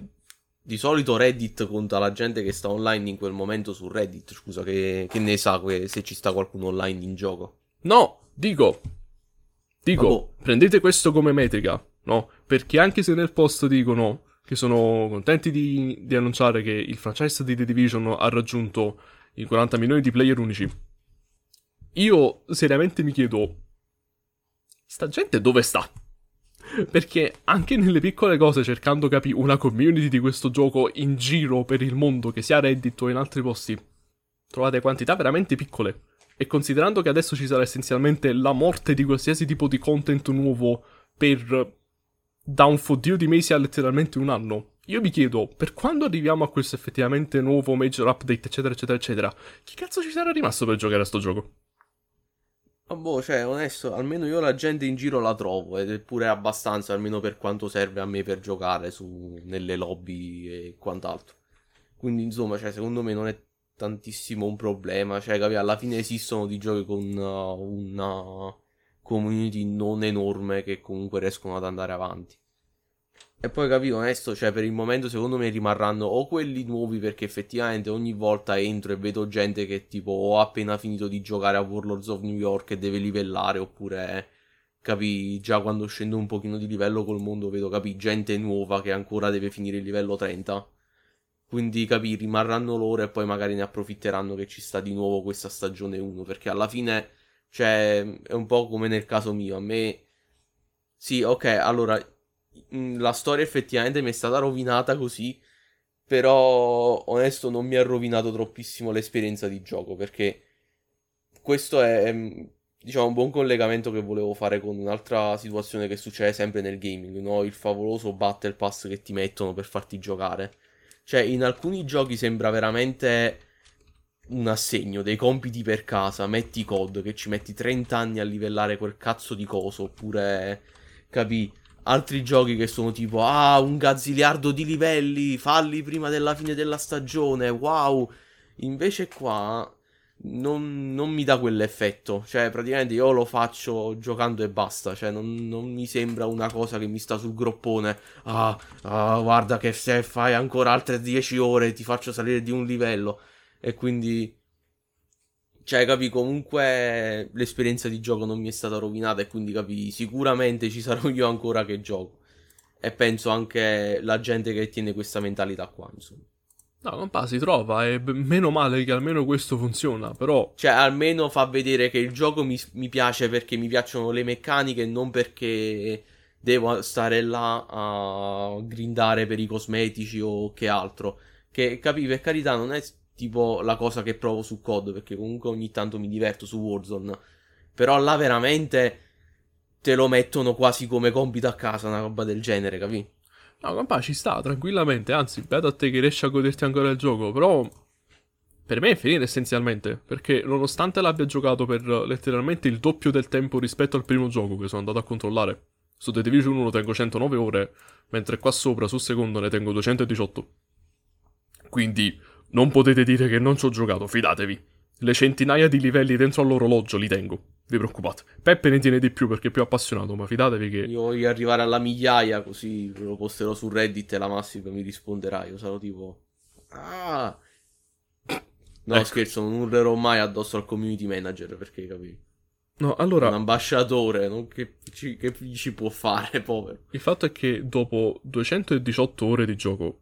Di solito Reddit conta la gente che sta online in quel momento su Reddit. Scusa, che, che ne sa que- se ci sta qualcuno online in gioco? No, dico. Dico, boh. prendete questo come metrica, no? Perché anche se nel post dicono che sono contenti di, di annunciare che il franchise di The Division ha raggiunto i 40 milioni di player unici, io seriamente mi chiedo, sta gente dove sta? Perché anche nelle piccole cose, cercando capire una community di questo gioco in giro per il mondo, che sia Reddit o in altri posti, trovate quantità veramente piccole. E considerando che adesso ci sarà essenzialmente la morte di qualsiasi tipo di content nuovo per da un foddio di mesi a letteralmente un anno, io mi chiedo, per quando arriviamo a questo effettivamente nuovo major update, eccetera, eccetera, eccetera, chi cazzo ci sarà rimasto per giocare a sto gioco? Ma boh, cioè, onesto, almeno io la gente in giro la trovo ed è pure abbastanza, almeno per quanto serve a me per giocare su, nelle lobby e quant'altro. Quindi, insomma, cioè, secondo me non è tantissimo un problema. Cioè, capi, alla fine esistono di giochi con uh, una community non enorme che comunque riescono ad andare avanti. E poi capito, onesto, cioè per il momento secondo me rimarranno o quelli nuovi perché effettivamente ogni volta entro e vedo gente che tipo ho appena finito di giocare a Warlords of New York e deve livellare oppure capi già quando scendo un pochino di livello col mondo vedo capi gente nuova che ancora deve finire il livello 30. Quindi capi rimarranno loro e poi magari ne approfitteranno che ci sta di nuovo questa stagione 1 perché alla fine cioè è un po' come nel caso mio, a me sì, ok, allora la storia effettivamente mi è stata rovinata così. Però, onesto, non mi ha rovinato troppissimo l'esperienza di gioco. Perché questo è, mm, diciamo, un buon collegamento che volevo fare con un'altra situazione che succede sempre nel gaming, no? Il favoloso Battle Pass che ti mettono per farti giocare. Cioè, in alcuni giochi sembra veramente un assegno, dei compiti per casa. Metti COD che ci metti 30 anni a livellare quel cazzo di coso. Oppure, capi? Altri giochi che sono tipo ah un gazziliardo di livelli falli prima della fine della stagione wow. Invece qua non, non mi dà quell'effetto. Cioè praticamente io lo faccio giocando e basta. Cioè non, non mi sembra una cosa che mi sta sul groppone. Ah, ah guarda che se fai ancora altre 10 ore ti faccio salire di un livello. E quindi cioè, capi, comunque l'esperienza di gioco non mi è stata rovinata e quindi capi, sicuramente ci sarò io ancora che gioco. E penso anche la gente che tiene questa mentalità qua, insomma. No, compa, si trova e meno male che almeno questo funziona, però... Cioè, almeno fa vedere che il gioco mi, mi piace perché mi piacciono le meccaniche, non perché devo stare là a grindare per i cosmetici o che altro. Che, capi, per carità, non è tipo la cosa che provo su COD, perché comunque ogni tanto mi diverto su Warzone. Però là veramente te lo mettono quasi come compito a casa, una roba del genere, capi? No, compa, ci sta, tranquillamente, anzi, beato a te che riesci a goderti ancora il gioco, però... Per me è finita essenzialmente, perché nonostante l'abbia giocato per letteralmente il doppio del tempo rispetto al primo gioco che sono andato a controllare, su The Division 1 tengo 109 ore, mentre qua sopra sul secondo ne tengo 218. Quindi non potete dire che non ci ho giocato, fidatevi. le centinaia di livelli dentro all'orologio li tengo. Vi preoccupate. Peppe ne tiene di più perché è più appassionato, ma fidatevi che. Io voglio arrivare alla migliaia, così lo posterò su Reddit e la Massimo mi risponderà. Io sarò tipo. Ah! No, Ecco. scherzo, non urlerò mai addosso al community manager perché capi. No, allora. Un ambasciatore, non che, ci, che ci può fare, povero. Il fatto è che dopo 218 ore di gioco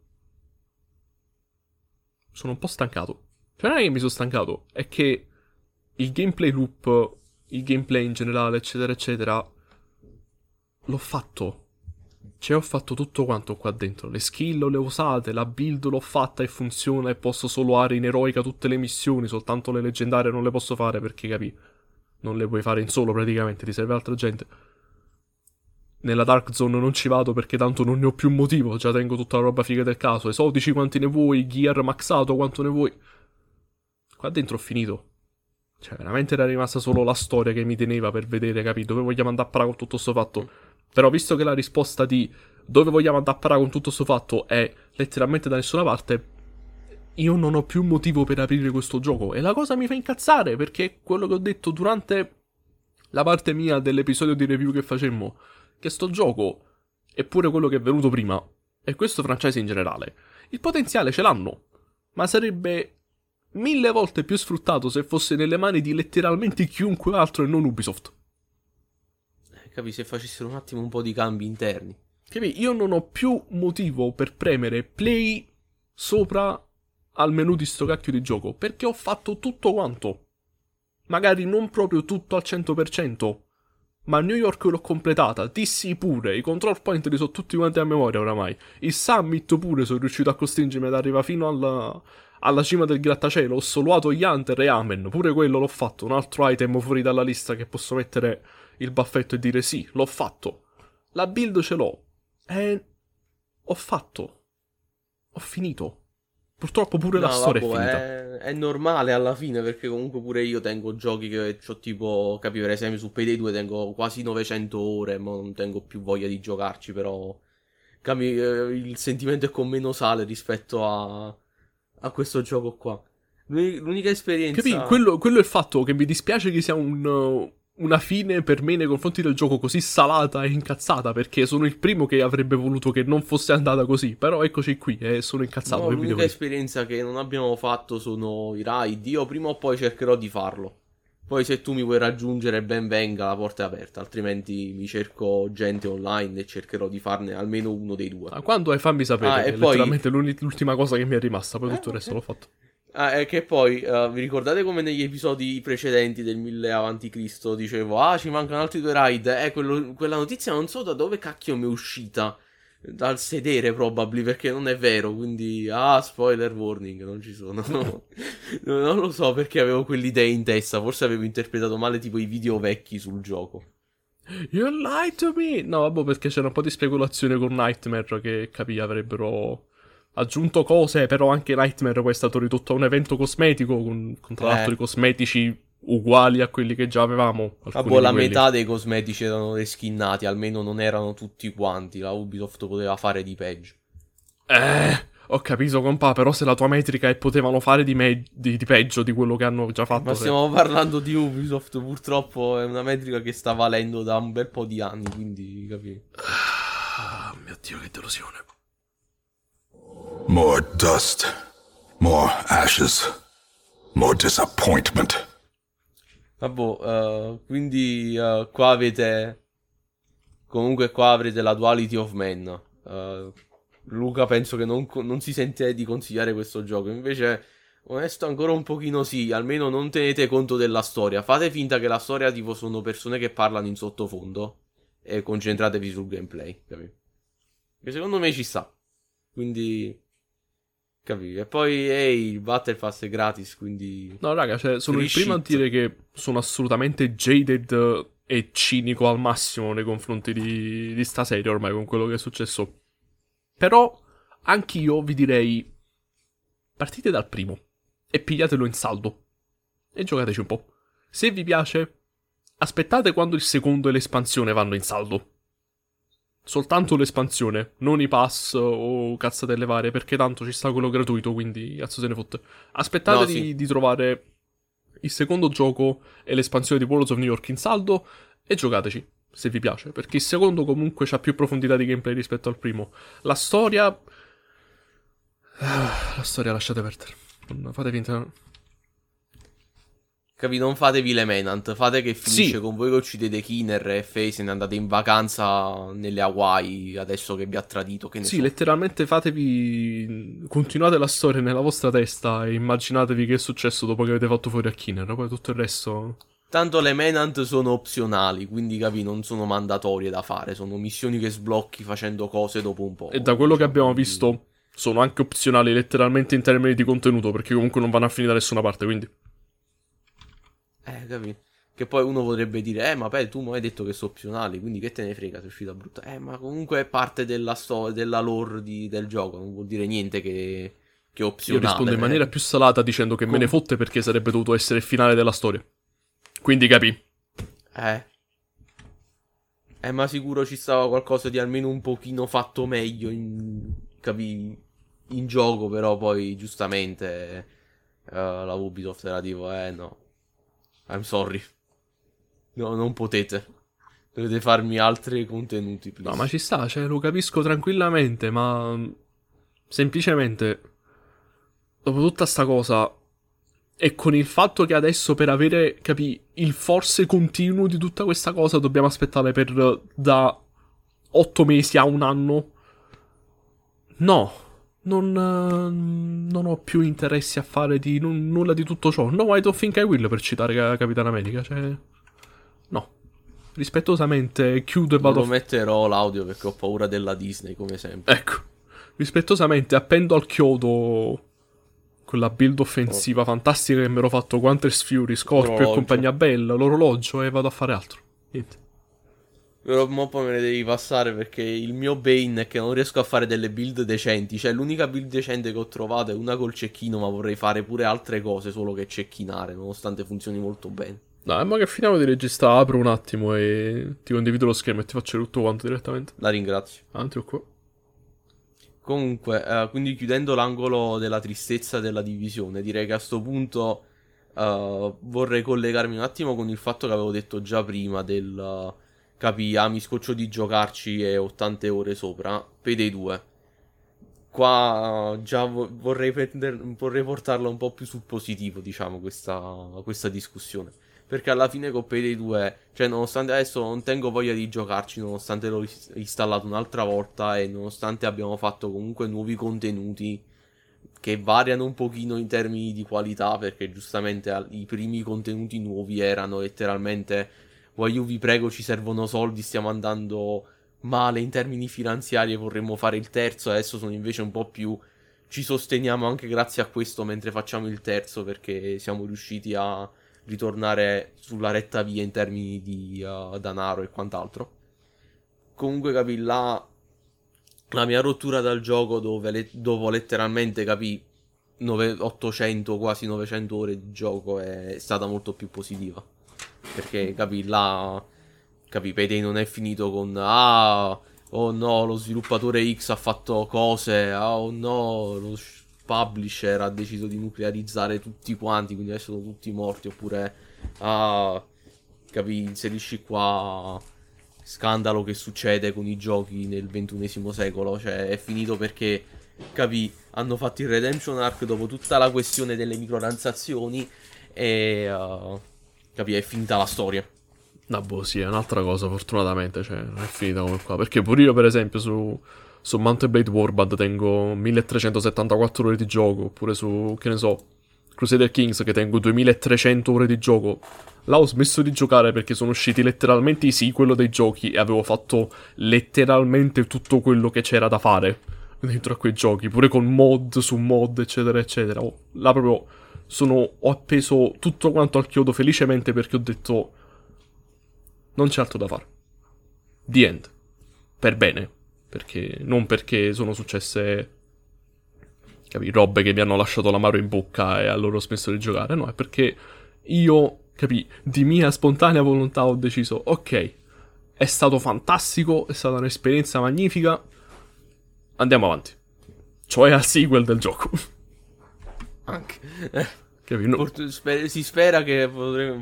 sono un po' stancato. Cioè non è che mi sono stancato, è che il gameplay loop, il gameplay in generale, eccetera, eccetera, l'ho fatto. Cioè ho fatto tutto quanto qua dentro. Le skill le ho usate, la build l'ho fatta e funziona e posso solo area in eroica tutte le missioni, soltanto le leggendarie non le posso fare perché capi. Non le puoi fare in solo praticamente, ti serve altra gente. Nella Dark Zone non ci vado perché tanto non ne ho più motivo, già tengo tutta la roba figa del caso. Esotici quanti ne vuoi, gear maxato quanto ne vuoi. Qua dentro ho finito. Cioè, veramente era rimasta solo la storia che mi teneva per vedere, capito? Dove vogliamo andare a parare con tutto sto fatto. Però visto che la risposta di dove vogliamo andare a parare con tutto sto fatto è letteralmente da nessuna parte, io non ho più motivo per aprire questo gioco. E la cosa mi fa incazzare perché quello che ho detto durante la parte mia dell'episodio di review che facemmo, che sto gioco è pure quello che è venuto prima, e questo franchise in generale, il potenziale ce l'hanno, ma sarebbe mille volte più sfruttato se fosse nelle mani di letteralmente chiunque altro e non Ubisoft. Eh, Capi, se facessero un attimo un po' di cambi interni. Capi? Io non ho più motivo per premere play sopra al menu di sto cacchio di gioco, perché ho fatto tutto quanto. Magari non proprio tutto al 100%, ma New York l'ho completata, DC pure, i control point li so tutti quanti a memoria oramai. Il summit pure sono riuscito a costringermi ad arrivare fino alla, alla cima del grattacielo. Ho soluato gli Hunter e Amen, pure quello l'ho fatto. Un altro item fuori dalla lista che posso mettere il baffetto e dire sì, l'ho fatto. La build ce l'ho. E ho fatto. Ho finito. Purtroppo pure la No, storia vabbè, è finita. È, è normale alla fine perché comunque pure io tengo giochi che ho tipo, capi, per esempio su Payday 2 tengo quasi 900 ore, ma non tengo più voglia di giocarci, però capi, eh, il sentimento è con meno sale rispetto a, a questo gioco qua. L'uni- L'unica esperienza... Capì? Quello, quello è il fatto che mi dispiace che sia un, una fine per me nei confronti del gioco così salata e incazzata. Perché sono il primo che avrebbe voluto che non fosse andata così. Però eccoci qui e sono incazzato. No, l'unica esperienza che non abbiamo fatto sono i raid. Io prima o poi cercherò di farlo. Poi se tu mi vuoi raggiungere ben venga, la porta è aperta, altrimenti mi cerco gente online e cercherò di farne almeno uno dei due. Ah, Quando hai fammi sapere. Ah, è poi- letteralmente l'ultima cosa che mi è rimasta. Poi Eh, tutto il resto ok. l'ho fatto. Ah, e che poi, eh, vi ricordate come negli episodi precedenti del 1000 avanti Cristo dicevo, ah, ci mancano altri due raid? Eh, quello- quella notizia non so da dove cacchio mi è uscita. Dal sedere, probably, perché non è vero. Quindi, ah, spoiler warning, non ci sono. No, non lo so perché avevo quell'idea in testa. Forse avevo interpretato male, tipo i video vecchi sul gioco. You lied to me! No, vabbè, perché c'era un po' di speculazione con Nightmare che capì avrebbero aggiunto cose, però anche Nightmare poi è stato ridotto a un evento cosmetico con, con tra Eh. l'altro i cosmetici uguali a quelli che già avevamo. di la quelli. metà dei cosmetici erano reskinnati, almeno non erano tutti quanti. La Ubisoft poteva fare di peggio. Eh, ho capito, compà, però se la tua metrica è potevano fare di, me- di- di peggio di quello che hanno già fatto. Ma se- stiamo parlando di Ubisoft, purtroppo è una metrica che sta valendo da un bel po' di anni, quindi capi. Ah, mio Dio, che delusione. More dust. More ashes. More disappointment. Vabbè, eh, quindi eh, qua avete... Comunque qua avrete la Duality of Man. Eh, Luca penso che non, non si sente di consigliare questo gioco, invece... Onesto ancora un pochino sì, almeno non tenete conto della storia. Fate finta che la storia tipo sono persone che parlano in sottofondo e concentratevi sul gameplay, capi? Che secondo me ci sta. Quindi capi? E poi ehi, il Battle Pass è gratis, quindi No, raga, cioè, sono il Free primo a shit. dire che sono assolutamente jaded e cinico al massimo nei confronti di, di sta serie ormai con quello che è successo. Però, anch'io vi direi, partite dal primo e pigliatelo in saldo e giocateci un po'. Se vi piace, aspettate quando il secondo e l'espansione vanno in saldo. Soltanto l'espansione, non i pass o cazzatelle varie, perché tanto ci sta quello gratuito, quindi cazzo se ne fotte. Aspettate No, di, sì. di trovare il secondo gioco è l'espansione di Worlds of New York in saldo e giocateci, se vi piace, perché il secondo comunque ha più profondità di gameplay rispetto al primo. La storia... La storia lasciate perdere. Non fate finta... Capi, non fatevi le menant, fate che finisce Sì. con voi che uccidete Kiner e Faye se ne andate in vacanza nelle Hawaii adesso che vi ha tradito, che Sì, so. letteralmente fatevi. Continuate la storia nella vostra testa e immaginatevi che è successo dopo che avete fatto fuori a Kinner. Poi tutto il resto. Tanto le menant sono opzionali, quindi capi, non sono mandatorie da fare, sono missioni che sblocchi facendo cose dopo un po'. E da quello che diciamo, abbiamo visto, sono anche opzionali letteralmente in termini di contenuto, perché comunque non vanno a finire da nessuna parte. Quindi. Eh, capi? Che poi uno potrebbe dire, eh, ma beh, tu mi hai detto che sono opzionali, quindi che te ne frega se è uscita brutta. Eh, ma comunque è parte della storia, della lore di- del gioco, non vuol dire niente che, che è Io opzionale. rispondo in maniera più salata dicendo che me ne fotte perché sarebbe dovuto essere il finale della storia. Quindi capì. Eh. Eh, ma sicuro ci stava qualcosa di almeno un pochino fatto meglio in, capi, in gioco, però poi giustamente eh, la Ubisoft era tipo, eh no, I'm sorry. No, non potete. Dovete farmi altri contenuti, please. No, ma ci sta, cioè, lo capisco tranquillamente, ma. Semplicemente. Dopo tutta sta cosa. E con il fatto che adesso per avere, capì, il forse continuo di tutta questa cosa dobbiamo aspettare per da 8 mesi a un anno. No, non, eh, non ho più interessi a fare di nun- nulla di tutto ciò. No, I don't think I will per citare Ca- Capitan America, cioè... No. Rispettosamente chiudo e Non vado lo a metterò l'audio perché ho paura della Disney, come sempre. Ecco, rispettosamente appendo al chiodo quella build offensiva fantastica che mi ero fatto Quantus Fury, Scorpio e compagnia bella, l'orologio e vado a fare altro. Niente. Però mo poi me ne devi passare perché il mio Bane è che non riesco a fare delle build decenti. Cioè, l'unica build decente che ho trovato è una col cecchino, ma vorrei fare pure altre cose solo che cecchinare, nonostante funzioni molto bene. Dai, ma che finiamo di registrare, apro un attimo e ti condivido lo schermo e ti faccio tutto quanto direttamente. La ringrazio. Avanti o qua. Comunque, eh, quindi chiudendo l'angolo della tristezza della divisione, direi che a sto punto eh, vorrei collegarmi un attimo con il fatto che avevo detto già prima del eh, capi, ah, mi scoccio di giocarci e ho tante ore sopra. Payday 2. Qua già vo- vorrei, prender- vorrei portarla un po' più sul positivo, diciamo, questa, questa discussione. Perché alla fine con Payday 2, cioè nonostante adesso non tengo voglia di giocarci, nonostante l'ho installato un'altra volta e nonostante abbiamo fatto comunque nuovi contenuti che variano un pochino in termini di qualità, perché giustamente i primi contenuti nuovi erano letteralmente, voglio vi prego ci servono soldi, stiamo andando male in termini finanziari e vorremmo fare il terzo, adesso sono invece un po' più ci sosteniamo anche grazie a questo mentre facciamo il terzo perché siamo riusciti a ritornare sulla retta via in termini di uh, denaro e quant'altro. Comunque capì là la mia rottura dal gioco dove le- dopo letteralmente capì 9 800 quasi 900 ore di gioco è stata molto più positiva. Perché capì là capì Payday non è finito con ah oh no lo sviluppatore X ha fatto cose ah, oh no lo sh- publisher ha deciso di nuclearizzare tutti quanti quindi adesso sono tutti morti oppure ah capì inserisci qua scandalo che succede con i giochi nel ventunesimo secolo cioè è finito perché capì hanno fatto il redemption arc dopo tutta la questione delle microtransazioni e uh, capì è finita la storia No, boh, sì, è un'altra cosa, fortunatamente, cioè, non è finita come qua. Perché pure io, per esempio, su, su Mountain Blade Warband tengo 1374 ore di gioco, oppure su, che ne so, Crusader Kings che tengo 2300 ore di gioco. Là ho smesso di giocare perché sono usciti letteralmente i sequel dei giochi e avevo fatto letteralmente tutto quello che c'era da fare dentro a quei giochi, pure con mod su mod, eccetera, eccetera. Oh, là proprio sono, ho appeso tutto quanto al chiodo felicemente perché ho detto non c'è altro da fare. The end. Per bene. Perché, non perché sono successe capi, robe che mi hanno lasciato l'amaro in bocca e allora ho smesso di giocare. No, è perché io, capi, di mia spontanea volontà ho deciso, ok, è stato fantastico, è stata un'esperienza magnifica, andiamo avanti. Cioè al sequel del gioco. Anche eh, si spera che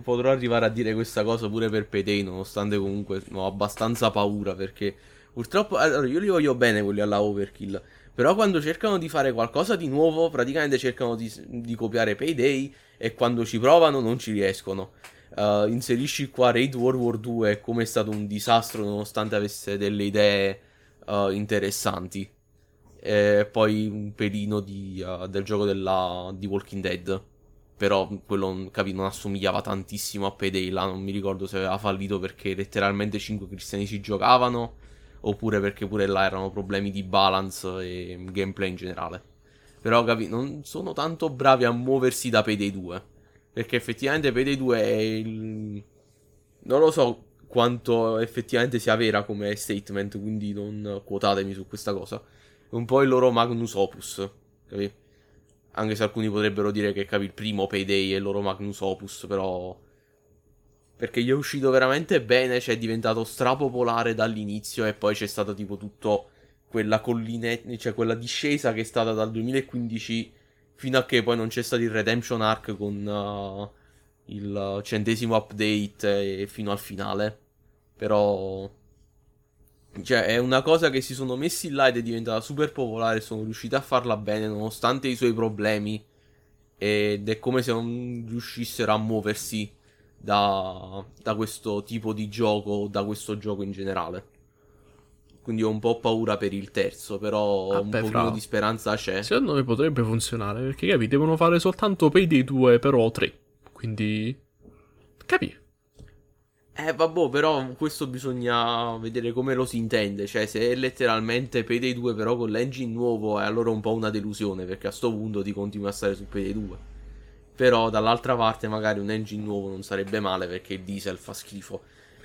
potrò arrivare a dire questa cosa pure per Payday, nonostante comunque ho abbastanza paura perché purtroppo allora, io li voglio bene quelli alla overkill, però quando cercano di fare qualcosa di nuovo, praticamente cercano di, di copiare Payday e quando ci provano non ci riescono. Uh, inserisci qua Raid World War 2 come è stato un disastro nonostante avesse delle idee uh, interessanti. E poi un pelino di, uh, del gioco della, di Walking Dead però quello capì, non assomigliava tantissimo a Payday là, non mi ricordo se aveva fallito perché letteralmente 5 cristiani ci giocavano oppure perché pure là erano problemi di balance e gameplay in generale. Però capì, non sono tanto bravi a muoversi da Payday 2, perché effettivamente Payday 2 è il... non lo so quanto effettivamente sia vera come statement, quindi non quotatemi su questa cosa. Un po' il loro magnus opus, capì? Anche se alcuni potrebbero dire che capi il primo Payday è il loro Magnus Opus, però. Perché gli è uscito veramente bene, cioè è diventato strapopolare dall'inizio e poi c'è stata tipo tutto quella collinetta, cioè quella discesa che è stata dal 2015 fino a che poi non c'è stato il Redemption Arc con uh, il centesimo update e fino al finale. Però cioè, è una cosa che si sono messi là ed è diventata super popolare. Sono riusciti a farla bene nonostante i suoi problemi. Ed è come se non riuscissero a muoversi da, da questo tipo di gioco, da questo gioco in generale. Quindi ho un po' paura per il terzo, però Vabbè, un pochino fra- di speranza c'è. Secondo me potrebbe funzionare, perché capi, devono fare soltanto Payday 2, però 3. Quindi... Capi? Eh, vabbè, però questo bisogna vedere come lo si intende. Cioè, se è letteralmente Payday 2 però con l'engine nuovo, è allora un po' una delusione, perché a sto punto ti continui a stare su Payday 2. Però dall'altra parte magari un engine nuovo non sarebbe male perché il diesel fa schifo.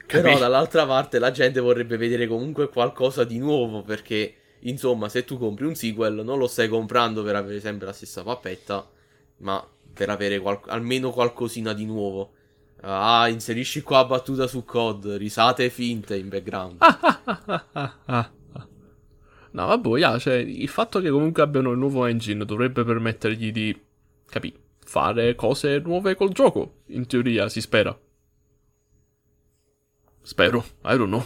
Però Capi- dall'altra parte la gente vorrebbe vedere comunque qualcosa di nuovo perché, insomma, se tu compri un sequel non lo stai comprando per avere sempre la stessa pappetta, ma per avere qual- almeno qualcosina di nuovo. Ah, inserisci qua battuta su COD, risate finte in background. No, vabbè, yeah, cioè, il fatto che comunque abbiano il nuovo engine dovrebbe permettergli di, capi, fare cose nuove col gioco. In teoria, si spera. Spero, I don't know.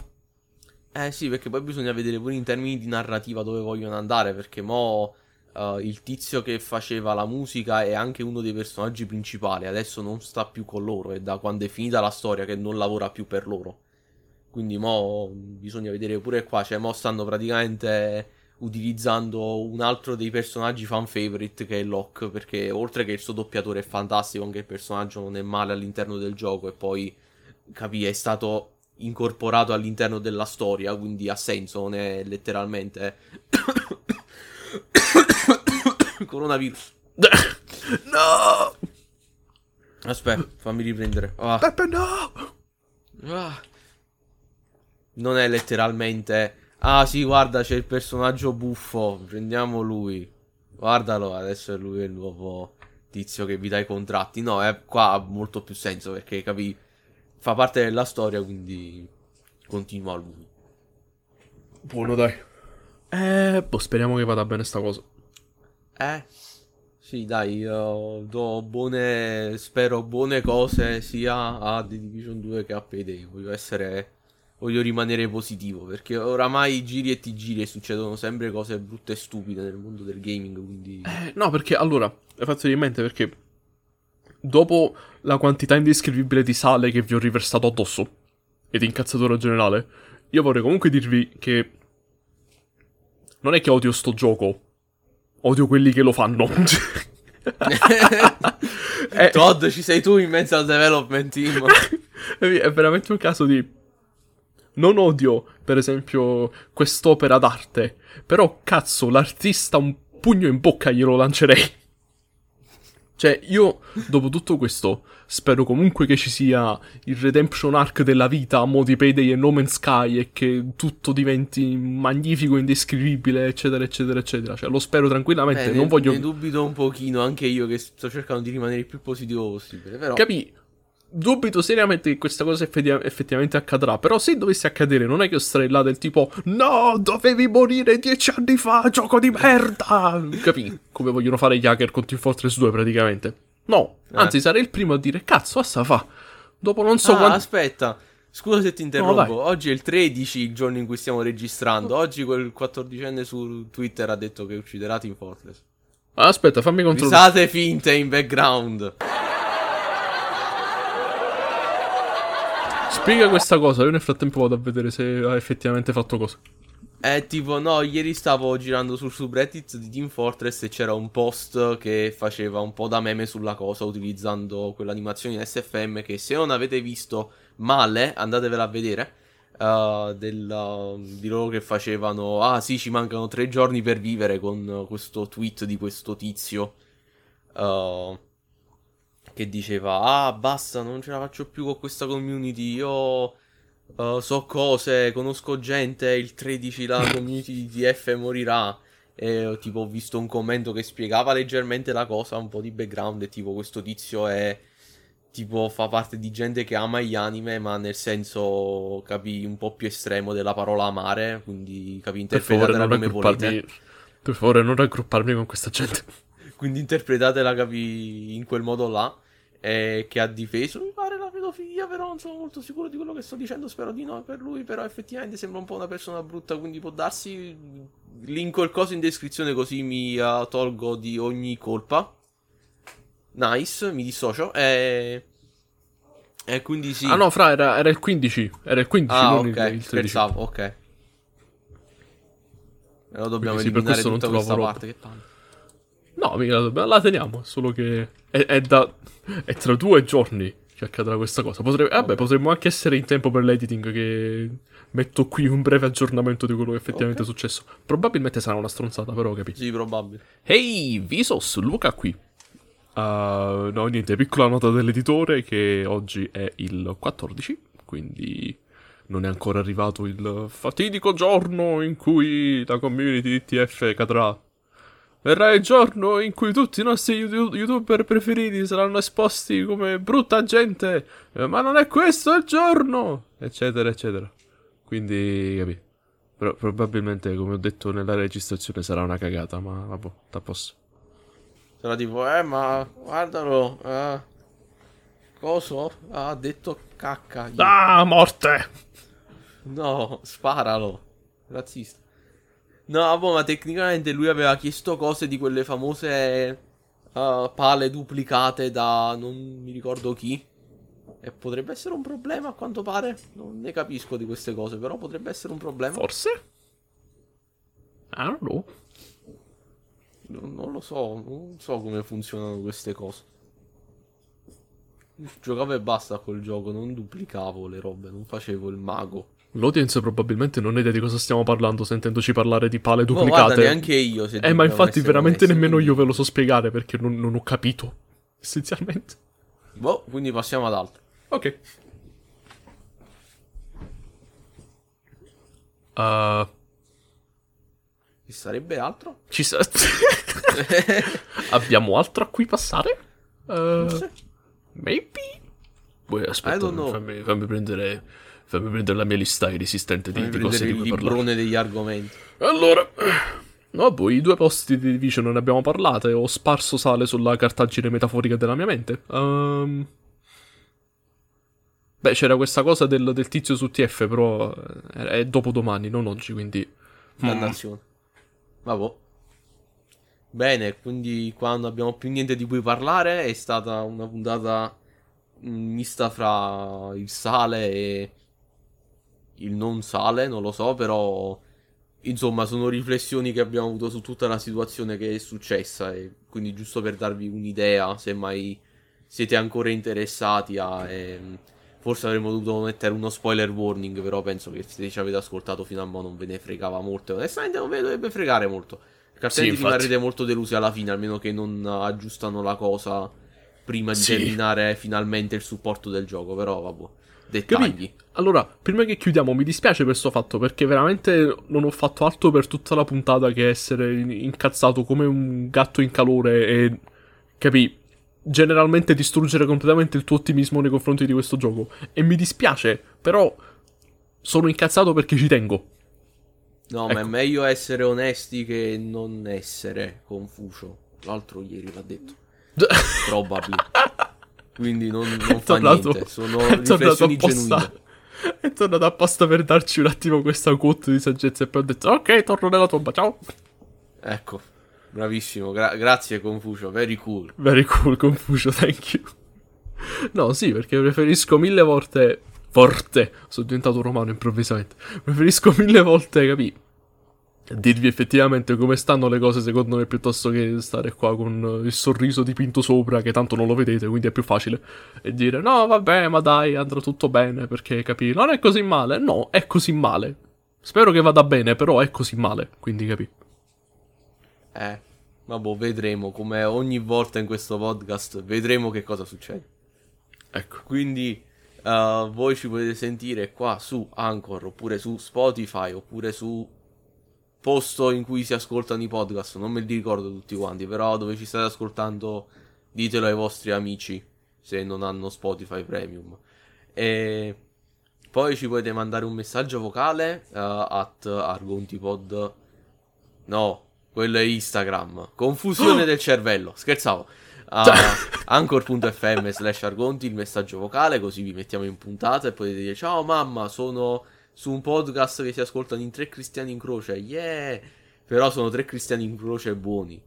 Eh sì, perché poi bisogna vedere pure in termini di narrativa dove vogliono andare, perché mo eh, il tizio che faceva la musica è anche uno dei personaggi principali, adesso non sta più con loro, è da quando è finita la storia che non lavora più per loro. Quindi mo bisogna vedere pure qua, cioè mo stanno praticamente utilizzando un altro dei personaggi fan favorite che è Locke, perché oltre che il suo doppiatore è fantastico, anche il personaggio non è male all'interno del gioco e poi capì, è stato incorporato all'interno della storia, quindi ha senso, non è letteralmente coronavirus. No! Aspetta, fammi riprendere. Ah. Peppe, no! Ah. Non è letteralmente. Ah, sì, guarda, c'è il personaggio buffo. Prendiamo lui. Guardalo, adesso è lui il nuovo tizio che vi dà i contratti. No, è qua ha molto più senso perché capì. Fa parte della storia, quindi continua lui. Buono, dai. Eh, boh, speriamo che vada bene sta cosa. Eh. Sì, dai, io do buone. Spero buone cose sia a The Division 2 che a Payday. Voglio essere. Voglio rimanere positivo perché oramai giri e ti giri e succedono sempre cose brutte e stupide nel mondo del gaming. Quindi. Eh, no, perché allora, fatto in mente perché dopo la quantità indescrivibile di sale che vi ho riversato addosso ed incazzatura generale, io vorrei comunque dirvi che non è che odio sto gioco, odio quelli che lo fanno. Eh, Todd, ci sei tu in mezzo al development team. è veramente un caso di non odio, per esempio, quest'opera d'arte, però cazzo, l'artista un pugno in bocca glielo lancerei. Cioè, io, dopo tutto questo, spero comunque che ci sia il redemption arc della vita a mo' di Payday e No Man's Sky e che tutto diventi magnifico, indescrivibile, eccetera, eccetera, eccetera. Cioè, lo spero tranquillamente, Beh, non ne, voglio... ne dubito un pochino anche io che sto cercando di rimanere il più positivo possibile. Però. Capì? Dubito seriamente che questa cosa effetti- effettivamente accadrà. Però se dovesse accadere, non è che io starei là del tipo: No, dovevi morire dieci anni fa, gioco di merda! Capì? Come vogliono fare gli hacker con Team Fortress 2, praticamente. No, Eh. anzi sarei il primo a dire cazzo, assa fa. Dopo non so ah, quanto... aspetta. Scusa se ti interrompo. No. Oggi è il 13, il giorno in cui stiamo registrando. Oggi quel 14enne su Twitter ha detto che ucciderà Team Fortress. Aspetta, fammi controllare. Risate finte in background. Spiega questa cosa, io nel frattempo vado a vedere se ha effettivamente fatto cosa. Eh, tipo, no, ieri stavo girando sul subreddit di Team Fortress e c'era un post che faceva un po' da meme sulla cosa utilizzando quell'animazione in SFM che se non avete visto male, andatevela a vedere. eh, del, di loro che facevano, ah sì, ci mancano tre giorni per vivere con questo tweet di questo tizio. eh, che diceva, ah basta, non ce la faccio più con questa community, io... Uh, so cose, conosco gente, il 13 la community di TF morirà. E ho, tipo ho visto un commento che spiegava leggermente la cosa, un po' di background e tipo questo tizio è tipo fa parte di gente che ama gli anime, ma nel senso capi un po' più estremo della parola amare, quindi capi interpretatela non come volete. Per favore, non raggrupparmi con questa gente. Quindi interpretatela capi in quel modo là. E che ha difeso, mi pare la pedofilia, però non sono molto sicuro di quello che sto dicendo, spero di no per lui, però effettivamente sembra un po' una persona brutta, quindi può darsi... Linko il coso in descrizione così mi eh, tolgo di ogni colpa. Nice, mi dissocio. E... E quindi sì. Ah no, fra, era, era il 15. Era il 15, Ah, non ok, il, il 13. scherzavo, ok. Allora dobbiamo Quindi per eliminare non tutta questa parte, che palle. No, mica la, la teniamo, solo che è, è da... È tra due giorni che accadrà questa cosa. Potrebbe, vabbè, potremmo anche essere in tempo per l'editing che metto qui un breve aggiornamento di quello che effettivamente Ok. è successo. Probabilmente sarà una stronzata, però capisci. Sì, probabile. Ehi, Visos, Luca qui. Uh, no, niente, piccola nota dell'editore che oggi è il 14, quindi non è ancora arrivato il fatidico giorno in cui la community di TF cadrà. Verrà il giorno in cui tutti i nostri you- youtuber preferiti saranno esposti come brutta gente, eh, ma non è questo il giorno, eccetera, eccetera. Quindi, capi. Però probabilmente, come ho detto nella registrazione, sarà una cagata, ma vabbè, sta a posto. Sarà tipo, eh, ma guardalo, eh, coso? Ha detto cacca. Io- Ah, morte! No, sparalo. Razzista. No, boh, ma tecnicamente lui aveva chiesto cose di quelle famose eh, pale duplicate da non mi ricordo chi. E potrebbe essere un problema a quanto pare. Non ne capisco di queste cose, però potrebbe essere un problema. Forse? I don't know. Non, non lo so, non so come funzionano queste cose. Giocavo e basta quel gioco, non duplicavo le robe, non facevo il mago. L'audience probabilmente non ha idea di cosa stiamo parlando sentendoci parlare di pale Ma duplicate. guarda, neanche io. Eh, ma infatti veramente onesti, nemmeno io ve lo so spiegare perché non, non ho capito. Essenzialmente. Boh, quindi passiamo ad altro. Ok. Uh, Ci sarebbe altro? ci sa... Abbiamo altro a cui passare? Uh, maybe? I aspetta, fammi, fammi prendere... Fammi prendere la mia lista inesistente di, di cose di il cui parlare. librone degli argomenti. Allora, no, poi i due posti di Division non ne abbiamo parlato e ho sparso sale sulla cartagine metaforica della mia mente. Ehm, Beh, c'era questa cosa del, del tizio su TF, però eh, è dopodomani, non oggi, quindi... Mm. Dannazione. Vabbè. Bene, quindi qua non abbiamo più niente di cui parlare. È stata una puntata mm, mista fra il sale e il non sale, non lo so, però insomma sono riflessioni che abbiamo avuto su tutta la situazione che è successa e quindi giusto per darvi un'idea, se mai siete ancora interessati a... ehm, Forse avremmo dovuto mettere uno spoiler warning, però penso che se ci avete ascoltato fino a mo' non ve ne fregava molto. E onestamente non ve ne dovrebbe fregare molto. Altrimenti infatti. rimarrete molto delusi alla fine, almeno che non aggiustano la cosa prima di Sì. terminare finalmente il supporto del gioco. Però vabbè, dettagli. Allora, prima che chiudiamo, mi dispiace per questo fatto, perché veramente non ho fatto altro per tutta la puntata che essere in- incazzato come un gatto in calore e... Capì? Generalmente distruggere completamente il tuo ottimismo nei confronti di questo gioco. E mi dispiace, però sono incazzato perché ci tengo. No, ma è Ecco. meglio essere onesti che non essere Confucio. L'altro ieri l'ha detto. Probably. Quindi non, non fa tornato- niente. Sono è tornato riflessioni genuine. È tornato apposta per darci un attimo questa quote di saggezza e poi ho detto ok, torno nella tomba, ciao. Ecco, bravissimo. gra- grazie Confucio, very cool. Very cool, Confucio, thank you. No, sì, perché preferisco mille volte... Forte! Sono diventato romano improvvisamente. Preferisco mille volte, capì? Dirvi effettivamente come stanno le cose secondo me piuttosto che stare qua con il sorriso dipinto sopra che tanto non lo vedete, quindi è più facile. E dire no, vabbè, ma dai, andrà tutto bene perché capì? Non è così male. No, è così male. Spero che vada bene, però è così male, quindi capì? Eh, vabbè, vedremo. Come ogni volta in questo podcast, vedremo che cosa succede. Ecco. Quindi eh, voi ci potete sentire qua su Anchor, oppure su Spotify, oppure su posto in cui si ascoltano i podcast. Non me li ricordo tutti quanti, però dove ci state ascoltando ditelo ai vostri amici se non hanno Spotify Premium. E poi ci potete mandare un messaggio vocale eh, at argontipod. No, quello è Instagram. Confusione del cervello. Scherzavo. A anchor.fm slash argonti il messaggio vocale così vi mettiamo in puntata e potete dire ciao mamma sono su un podcast che si ascoltano in tre cristiani in croce yeah! Però sono tre cristiani in croce buoni.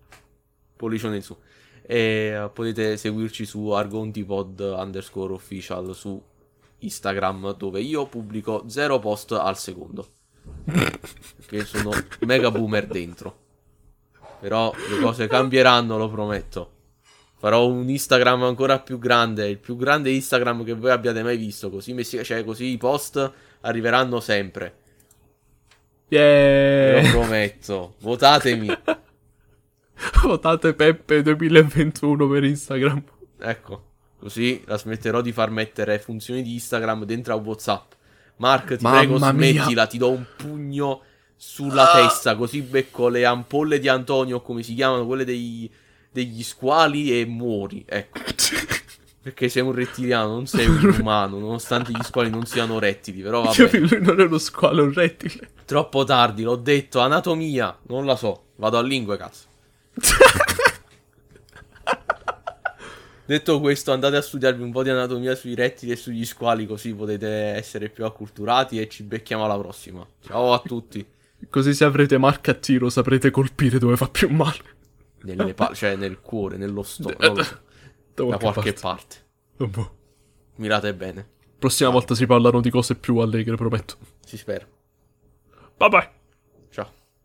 Pollicione in su. E eh, potete seguirci su argontipod underscore official su Instagram dove io pubblico zero post al secondo. Che sono mega boomer dentro. Però le cose cambieranno lo prometto. Farò un Instagram ancora più grande, il più grande Instagram che voi abbiate mai visto. Così, messi- cioè, così i post arriveranno sempre. Ve Yeah! lo prometto. Votatemi. Votate Peppe 2021 per Instagram. Ecco, così la smetterò di far mettere funzioni di Instagram dentro a WhatsApp. Mark, ti Mamma prego, mia. smettila, ti do un pugno sulla testa, così becco le ampolle di Antonio, come si chiamano, quelle dei- degli squali e muori. Ecco. Perché sei un rettiliano, non sei un umano, nonostante gli squali non siano rettili, però vabbè. Lui non è uno squalo, è un rettile. Troppo tardi, l'ho detto, anatomia, non la so. Vado a lingue, cazzo. Detto questo, andate a studiarvi un po' di anatomia sui rettili e sugli squali, così potete essere più acculturati e ci becchiamo alla prossima. Ciao a tutti. Così se avrete marca a tiro saprete colpire dove fa più male. Nelle pa- cioè nel cuore, nello stomaco, lo so, Da da qualche parte. Vabbè. Mirate bene, Prossima volta si parlano di cose più allegre, prometto. si spera. Vabbè.